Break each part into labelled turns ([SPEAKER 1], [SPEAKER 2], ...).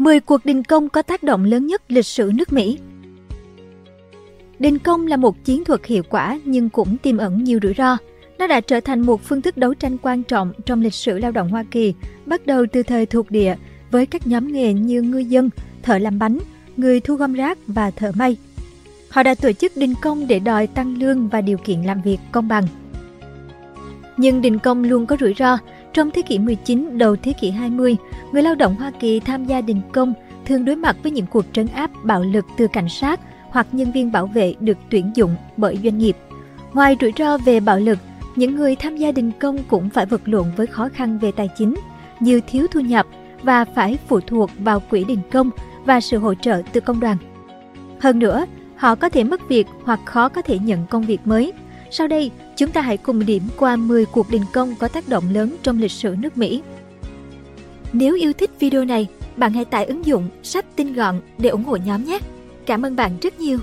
[SPEAKER 1] 10 cuộc đình công có tác động lớn nhất lịch sử nước Mỹ. Đình công là một chiến thuật hiệu quả nhưng cũng tiềm ẩn nhiều rủi ro. Nó đã trở thành một phương thức đấu tranh quan trọng trong lịch sử lao động Hoa Kỳ, bắt đầu từ thời thuộc địa với các nhóm nghề như ngư dân, thợ làm bánh, người thu gom rác và thợ may. Họ đã tổ chức đình công để đòi tăng lương và điều kiện làm việc công bằng. Nhưng đình công luôn có rủi ro. Trong thế kỷ 19, đầu thế kỷ 20, người lao động Hoa Kỳ tham gia đình công thường đối mặt với những cuộc trấn áp bạo lực từ cảnh sát hoặc nhân viên bảo vệ được tuyển dụng bởi doanh nghiệp. Ngoài rủi ro về bạo lực, những người tham gia đình công cũng phải vật lộn với khó khăn về tài chính, như thiếu thu nhập và phải phụ thuộc vào quỹ đình công và sự hỗ trợ từ công đoàn. Hơn nữa, họ có thể mất việc hoặc khó có thể nhận công việc mới. Sau đây, chúng ta hãy cùng điểm qua 10 cuộc đình công có tác động lớn trong lịch sử nước Mỹ. Nếu yêu thích video này, bạn hãy tải ứng dụng sách tinh gọn để ủng hộ nhóm nhé. Cảm ơn bạn rất nhiều.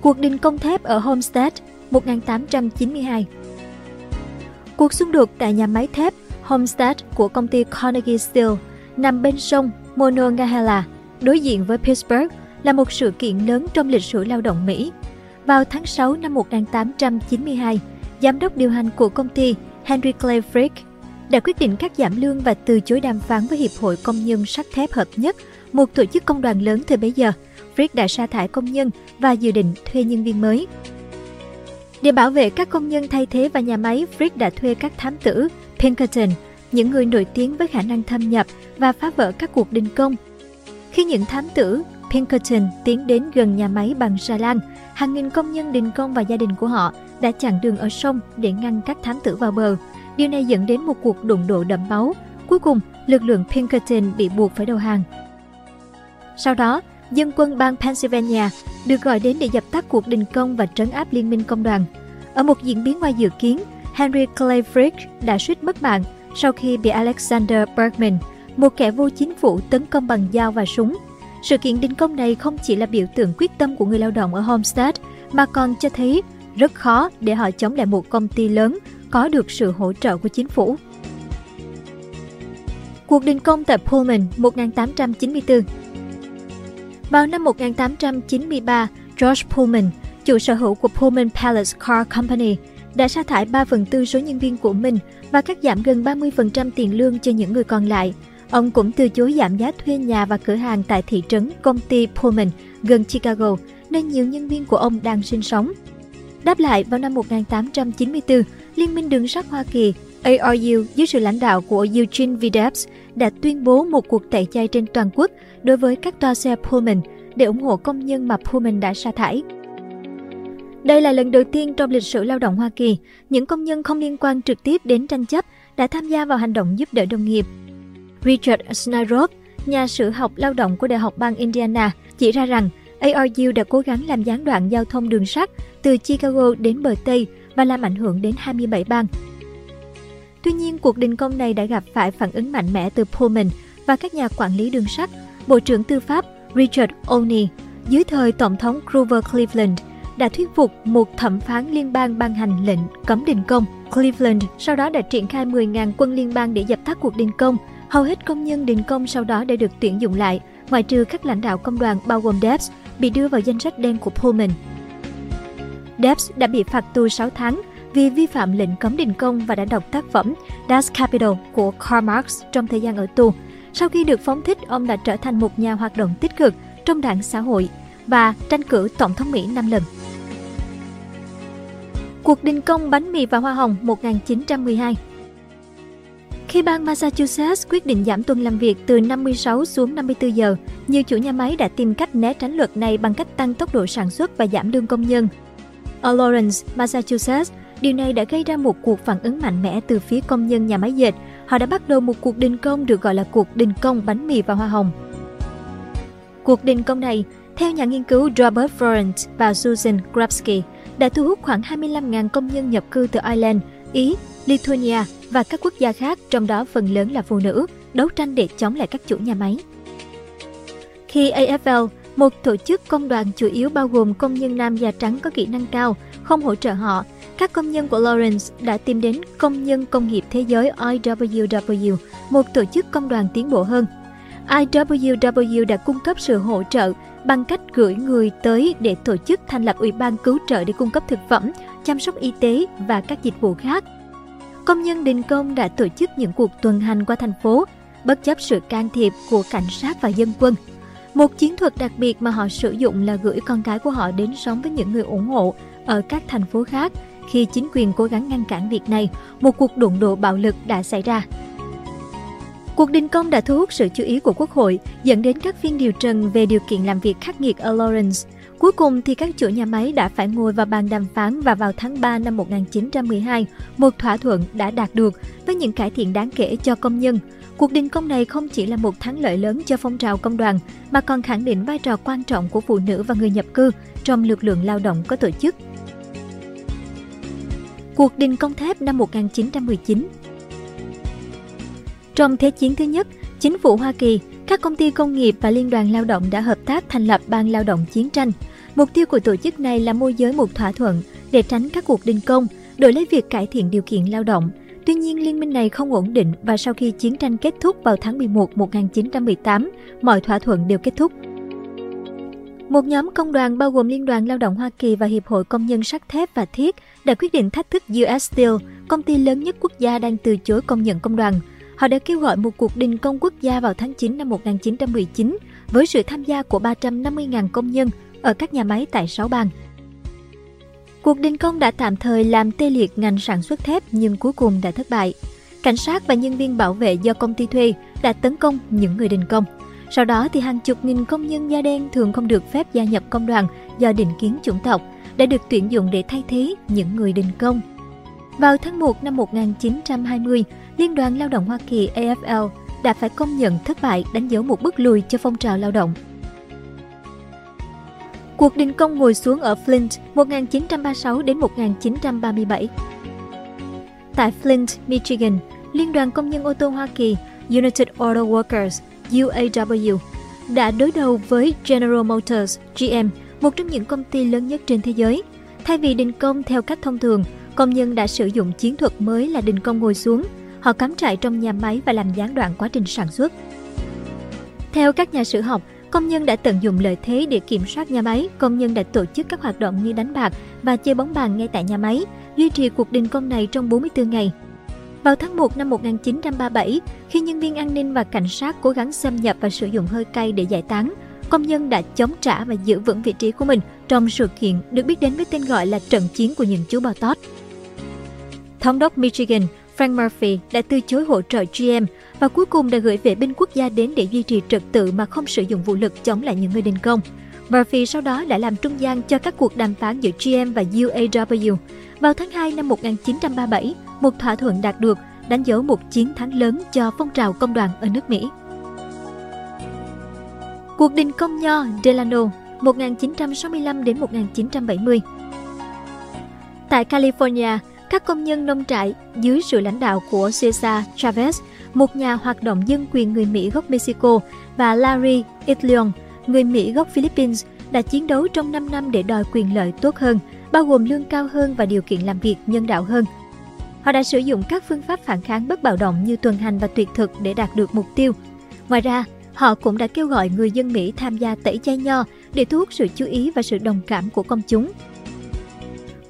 [SPEAKER 1] Cuộc đình công thép ở Homestead 1892 Cuộc xung đột tại nhà máy thép Homestead của công ty Carnegie Steel nằm bên sông Monongahela, đối diện với Pittsburgh, là một sự kiện lớn trong lịch sử lao động Mỹ. Vào tháng 6 năm 1892, giám đốc điều hành của công ty Henry Clay Frick đã quyết định cắt giảm lương và từ chối đàm phán với Hiệp hội Công nhân sắt thép hợp nhất, một tổ chức công đoàn lớn thời bấy giờ. Frick đã sa thải công nhân và dự định thuê nhân viên mới. Để bảo vệ các công nhân thay thế và nhà máy, Frick đã thuê các thám tử Pinkerton, những người nổi tiếng với khả năng thâm nhập và phá vỡ các cuộc đình công. Khi những thám tử Pinkerton tiến đến gần nhà máy bằng xà lan, hàng nghìn công nhân đình công và gia đình của họ đã chặn đường ở sông để ngăn các thám tử vào bờ. Điều này dẫn đến một cuộc đụng độ đẫm máu. Cuối cùng, lực lượng Pinkerton bị buộc phải đầu hàng. Sau đó, dân quân bang Pennsylvania được gọi đến để dập tắt cuộc đình công và trấn áp liên minh công đoàn. Ở một diễn biến ngoài dự kiến, Henry Clay Frick đã suýt mất mạng sau khi bị Alexander Bergman, một kẻ vô chính phủ tấn công bằng dao và súng. Sự kiện đình công này không chỉ là biểu tượng quyết tâm của người lao động ở Homestead, mà còn cho thấy rất khó để họ chống lại một công ty lớn có được sự hỗ trợ của chính phủ. Cuộc đình công tại Pullman 1894 Vào năm 1893, George Pullman, chủ sở hữu của Pullman Palace Car Company, đã sa thải 3 phần tư số nhân viên của mình và cắt giảm gần 30% tiền lương cho những người còn lại. Ông cũng từ chối giảm giá thuê nhà và cửa hàng tại thị trấn công ty Pullman gần Chicago, nơi nhiều nhân viên của ông đang sinh sống. Đáp lại vào năm 1894, Liên minh đường sắt Hoa Kỳ ARU dưới sự lãnh đạo của Eugene V. Debs đã tuyên bố một cuộc tẩy chay trên toàn quốc đối với các toa xe Pullman để ủng hộ công nhân mà Pullman đã sa thải. Đây là lần đầu tiên trong lịch sử lao động Hoa Kỳ, những công nhân không liên quan trực tiếp đến tranh chấp đã tham gia vào hành động giúp đỡ đồng nghiệp. Richard Snyrop, nhà sử học lao động của Đại học bang Indiana, chỉ ra rằng ARU đã cố gắng làm gián đoạn giao thông đường sắt từ Chicago đến bờ Tây và làm ảnh hưởng đến 27 bang. Tuy nhiên, cuộc đình công này đã gặp phải phản ứng mạnh mẽ từ Pullman và các nhà quản lý đường sắt. Bộ trưởng Tư pháp Richard Olney dưới thời Tổng thống Grover Cleveland đã thuyết phục một thẩm phán liên bang ban hành lệnh cấm đình công. Cleveland sau đó đã triển khai 10.000 quân liên bang để dập tắt cuộc đình công. Hầu hết công nhân đình công sau đó đã được tuyển dụng lại, ngoại trừ các lãnh đạo công đoàn bao gồm Debs bị đưa vào danh sách đen của Pullman. Debs đã bị phạt tù 6 tháng vì vi phạm lệnh cấm đình công và đã đọc tác phẩm Das Kapital của Karl Marx trong thời gian ở tù. Sau khi được phóng thích, ông đã trở thành một nhà hoạt động tích cực trong đảng xã hội và tranh cử tổng thống Mỹ 5 lần. Cuộc đình công bánh mì và hoa hồng 1912 khi bang Massachusetts quyết định giảm tuần làm việc từ 56 xuống 54 giờ, nhiều chủ nhà máy đã tìm cách né tránh luật này bằng cách tăng tốc độ sản xuất và giảm lương công nhân. Ở Lawrence, Massachusetts, điều này đã gây ra một cuộc phản ứng mạnh mẽ từ phía công nhân nhà máy dệt. Họ đã bắt đầu một cuộc đình công được gọi là cuộc đình công bánh mì và hoa hồng. Cuộc đình công này, theo nhà nghiên cứu Robert Florence và Susan Grabsky, đã thu hút khoảng 25.000 công nhân nhập cư từ Ireland, Ý, Lithuania và các quốc gia khác, trong đó phần lớn là phụ nữ, đấu tranh để chống lại các chủ nhà máy. Khi AFL, một tổ chức công đoàn chủ yếu bao gồm công nhân nam da trắng có kỹ năng cao, không hỗ trợ họ, các công nhân của Lawrence đã tìm đến Công nhân Công nghiệp Thế giới IWW, một tổ chức công đoàn tiến bộ hơn. IWW đã cung cấp sự hỗ trợ bằng cách gửi người tới để tổ chức thành lập ủy ban cứu trợ để cung cấp thực phẩm, chăm sóc y tế và các dịch vụ khác. Công nhân đình công đã tổ chức những cuộc tuần hành qua thành phố, bất chấp sự can thiệp của cảnh sát và dân quân. Một chiến thuật đặc biệt mà họ sử dụng là gửi con cái của họ đến sống với những người ủng hộ ở các thành phố khác. Khi chính quyền cố gắng ngăn cản việc này, một cuộc đụng độ bạo lực đã xảy ra. Cuộc đình công đã thu hút sự chú ý của Quốc hội, dẫn đến các phiên điều trần về điều kiện làm việc khắc nghiệt ở Lawrence. Cuối cùng thì các chủ nhà máy đã phải ngồi vào bàn đàm phán và vào tháng 3 năm 1912, một thỏa thuận đã đạt được với những cải thiện đáng kể cho công nhân. Cuộc đình công này không chỉ là một thắng lợi lớn cho phong trào công đoàn, mà còn khẳng định vai trò quan trọng của phụ nữ và người nhập cư trong lực lượng lao động có tổ chức. Cuộc đình công thép năm 1919 Trong Thế chiến thứ nhất, chính phủ Hoa Kỳ, các công ty công nghiệp và liên đoàn lao động đã hợp tác thành lập Ban Lao động Chiến tranh. Mục tiêu của tổ chức này là môi giới một thỏa thuận để tránh các cuộc đình công, đổi lấy việc cải thiện điều kiện lao động. Tuy nhiên, liên minh này không ổn định và sau khi chiến tranh kết thúc vào tháng 11 1918, mọi thỏa thuận đều kết thúc. Một nhóm công đoàn bao gồm Liên đoàn Lao động Hoa Kỳ và Hiệp hội Công nhân sắt thép và thiết đã quyết định thách thức US Steel, công ty lớn nhất quốc gia đang từ chối công nhận công đoàn. Họ đã kêu gọi một cuộc đình công quốc gia vào tháng 9 năm 1919 với sự tham gia của 350.000 công nhân ở các nhà máy tại 6 bang. Cuộc đình công đã tạm thời làm tê liệt ngành sản xuất thép nhưng cuối cùng đã thất bại. Cảnh sát và nhân viên bảo vệ do công ty thuê đã tấn công những người đình công. Sau đó thì hàng chục nghìn công nhân da đen thường không được phép gia nhập công đoàn do định kiến chủng tộc đã được tuyển dụng để thay thế những người đình công. Vào tháng 1 năm 1920, Liên đoàn Lao động Hoa Kỳ AFL đã phải công nhận thất bại đánh dấu một bước lùi cho phong trào lao động. Cuộc đình công ngồi xuống ở Flint 1936 đến 1937. Tại Flint, Michigan, Liên đoàn Công nhân ô tô Hoa Kỳ United Auto Workers UAW đã đối đầu với General Motors GM, một trong những công ty lớn nhất trên thế giới. Thay vì đình công theo cách thông thường, công nhân đã sử dụng chiến thuật mới là đình công ngồi xuống. Họ cắm trại trong nhà máy và làm gián đoạn quá trình sản xuất. Theo các nhà sử học, Công nhân đã tận dụng lợi thế để kiểm soát nhà máy, công nhân đã tổ chức các hoạt động như đánh bạc và chơi bóng bàn ngay tại nhà máy, duy trì cuộc đình công này trong 44 ngày. Vào tháng 1 năm 1937, khi nhân viên an ninh và cảnh sát cố gắng xâm nhập và sử dụng hơi cay để giải tán, công nhân đã chống trả và giữ vững vị trí của mình trong sự kiện được biết đến với tên gọi là trận chiến của những chú bò tót. Thống đốc Michigan Frank Murphy đã từ chối hỗ trợ GM và cuối cùng đã gửi vệ binh quốc gia đến để duy trì trật tự mà không sử dụng vũ lực chống lại những người đình công. Murphy sau đó đã làm trung gian cho các cuộc đàm phán giữa GM và UAW. Vào tháng 2 năm 1937, một thỏa thuận đạt được đánh dấu một chiến thắng lớn cho phong trào công đoàn ở nước Mỹ. Cuộc đình công nho Delano 1965 đến 1970 Tại California, các công nhân nông trại dưới sự lãnh đạo của Cesar Chavez, một nhà hoạt động dân quyền người Mỹ gốc Mexico, và Larry Itlion, người Mỹ gốc Philippines, đã chiến đấu trong 5 năm để đòi quyền lợi tốt hơn, bao gồm lương cao hơn và điều kiện làm việc nhân đạo hơn. Họ đã sử dụng các phương pháp phản kháng bất bạo động như tuần hành và tuyệt thực để đạt được mục tiêu. Ngoài ra, họ cũng đã kêu gọi người dân Mỹ tham gia tẩy chay nho để thu hút sự chú ý và sự đồng cảm của công chúng.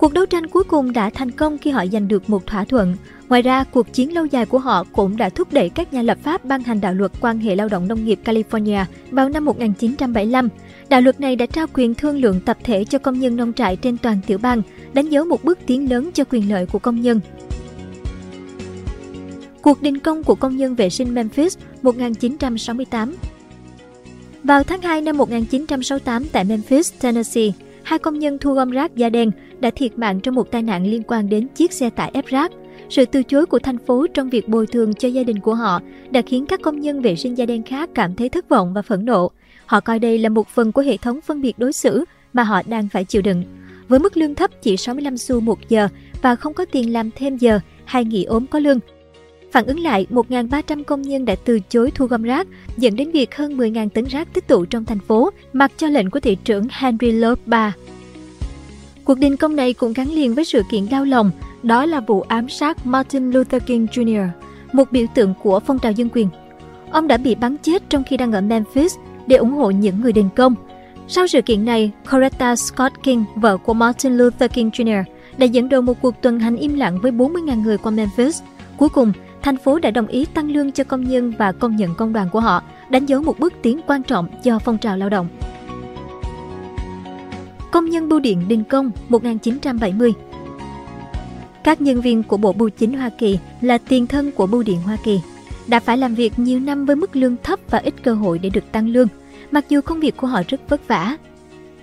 [SPEAKER 1] Cuộc đấu tranh cuối cùng đã thành công khi họ giành được một thỏa thuận. Ngoài ra, cuộc chiến lâu dài của họ cũng đã thúc đẩy các nhà lập pháp ban hành đạo luật quan hệ lao động nông nghiệp California vào năm 1975. Đạo luật này đã trao quyền thương lượng tập thể cho công nhân nông trại trên toàn tiểu bang, đánh dấu một bước tiến lớn cho quyền lợi của công nhân. Cuộc đình công của công nhân vệ sinh Memphis 1968 Vào tháng 2 năm 1968 tại Memphis, Tennessee, hai công nhân thu gom rác da đen đã thiệt mạng trong một tai nạn liên quan đến chiếc xe tải ép rác. Sự từ chối của thành phố trong việc bồi thường cho gia đình của họ đã khiến các công nhân vệ sinh da đen khác cảm thấy thất vọng và phẫn nộ. Họ coi đây là một phần của hệ thống phân biệt đối xử mà họ đang phải chịu đựng. Với mức lương thấp chỉ 65 xu một giờ và không có tiền làm thêm giờ hay nghỉ ốm có lương, Phản ứng lại, 1.300 công nhân đã từ chối thu gom rác, dẫn đến việc hơn 10.000 tấn rác tích tụ trong thành phố, mặc cho lệnh của thị trưởng Henry Love III. Cuộc đình công này cũng gắn liền với sự kiện đau lòng, đó là vụ ám sát Martin Luther King Jr., một biểu tượng của phong trào dân quyền. Ông đã bị bắn chết trong khi đang ở Memphis để ủng hộ những người đình công. Sau sự kiện này, Coretta Scott King, vợ của Martin Luther King Jr., đã dẫn đầu một cuộc tuần hành im lặng với 40.000 người qua Memphis. Cuối cùng, thành phố đã đồng ý tăng lương cho công nhân và công nhận công đoàn của họ, đánh dấu một bước tiến quan trọng cho phong trào lao động. Công nhân bưu điện đình công 1970 Các nhân viên của Bộ Bưu chính Hoa Kỳ là tiền thân của Bưu điện Hoa Kỳ, đã phải làm việc nhiều năm với mức lương thấp và ít cơ hội để được tăng lương, mặc dù công việc của họ rất vất vả.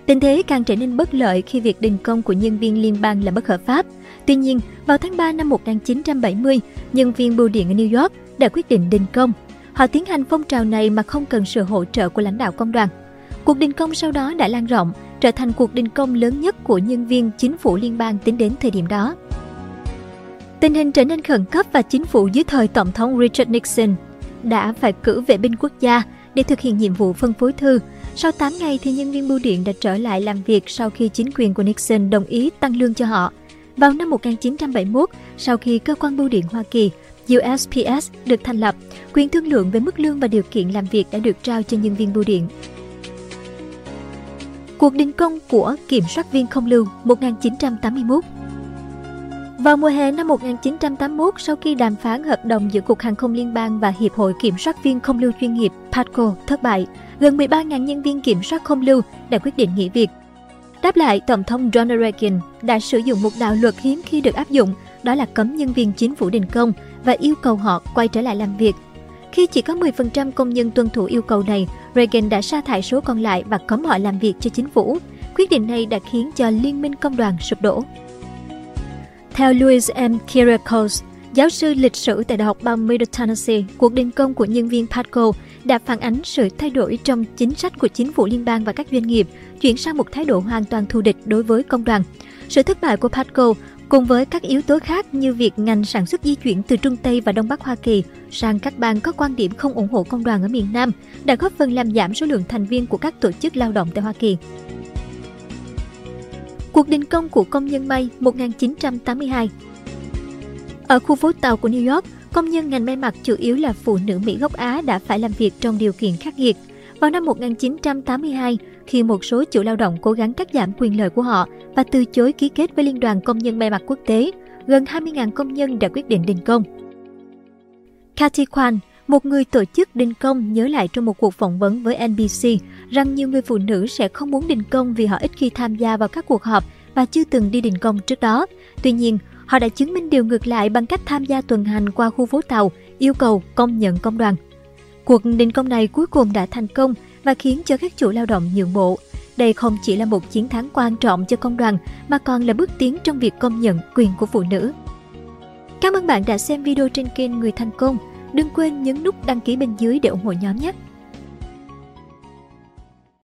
[SPEAKER 1] Tình thế càng trở nên bất lợi khi việc đình công của nhân viên liên bang là bất hợp pháp. Tuy nhiên, vào tháng 3 năm 1970, nhân viên bưu điện ở New York đã quyết định đình công. Họ tiến hành phong trào này mà không cần sự hỗ trợ của lãnh đạo công đoàn. Cuộc đình công sau đó đã lan rộng, trở thành cuộc đình công lớn nhất của nhân viên chính phủ liên bang tính đến thời điểm đó. Tình hình trở nên khẩn cấp và chính phủ dưới thời Tổng thống Richard Nixon đã phải cử vệ binh quốc gia để thực hiện nhiệm vụ phân phối thư. Sau 8 ngày thì nhân viên bưu điện đã trở lại làm việc sau khi chính quyền của Nixon đồng ý tăng lương cho họ. Vào năm 1971, sau khi cơ quan bưu điện Hoa Kỳ USPS được thành lập, quyền thương lượng về mức lương và điều kiện làm việc đã được trao cho nhân viên bưu điện. Cuộc đình công của kiểm soát viên không lưu 1981 vào mùa hè năm 1981, sau khi đàm phán hợp đồng giữa Cục Hàng không Liên bang và Hiệp hội Kiểm soát viên không lưu chuyên nghiệp PATCO thất bại, gần 13.000 nhân viên kiểm soát không lưu đã quyết định nghỉ việc. Đáp lại, Tổng thống Ronald Reagan đã sử dụng một đạo luật hiếm khi được áp dụng, đó là cấm nhân viên chính phủ đình công và yêu cầu họ quay trở lại làm việc. Khi chỉ có 10% công nhân tuân thủ yêu cầu này, Reagan đã sa thải số còn lại và cấm họ làm việc cho chính phủ. Quyết định này đã khiến cho Liên minh Công đoàn sụp đổ. Theo Louis M. Kirakos, giáo sư lịch sử tại Đại học bang Middle Tennessee, cuộc đình công của nhân viên Patco đã phản ánh sự thay đổi trong chính sách của chính phủ liên bang và các doanh nghiệp, chuyển sang một thái độ hoàn toàn thù địch đối với công đoàn. Sự thất bại của Patco cùng với các yếu tố khác như việc ngành sản xuất di chuyển từ Trung Tây và Đông Bắc Hoa Kỳ sang các bang có quan điểm không ủng hộ công đoàn ở miền Nam đã góp phần làm giảm số lượng thành viên của các tổ chức lao động tại Hoa Kỳ. Cuộc đình công của công nhân may 1982 Ở khu phố tàu của New York, công nhân ngành may mặc chủ yếu là phụ nữ Mỹ gốc Á đã phải làm việc trong điều kiện khắc nghiệt. Vào năm 1982, khi một số chủ lao động cố gắng cắt giảm quyền lợi của họ và từ chối ký kết với Liên đoàn Công nhân may mặc quốc tế, gần 20.000 công nhân đã quyết định đình công. Cathy Kwan, một người tổ chức đình công nhớ lại trong một cuộc phỏng vấn với NBC rằng nhiều người phụ nữ sẽ không muốn đình công vì họ ít khi tham gia vào các cuộc họp và chưa từng đi đình công trước đó. Tuy nhiên, họ đã chứng minh điều ngược lại bằng cách tham gia tuần hành qua khu phố tàu, yêu cầu công nhận công đoàn. Cuộc đình công này cuối cùng đã thành công và khiến cho các chủ lao động nhượng bộ. Đây không chỉ là một chiến thắng quan trọng cho công đoàn mà còn là bước tiến trong việc công nhận quyền của phụ nữ. Cảm ơn bạn đã xem video trên kênh Người Thành Công. Đừng quên nhấn nút đăng ký bên dưới để ủng hộ nhóm nhé!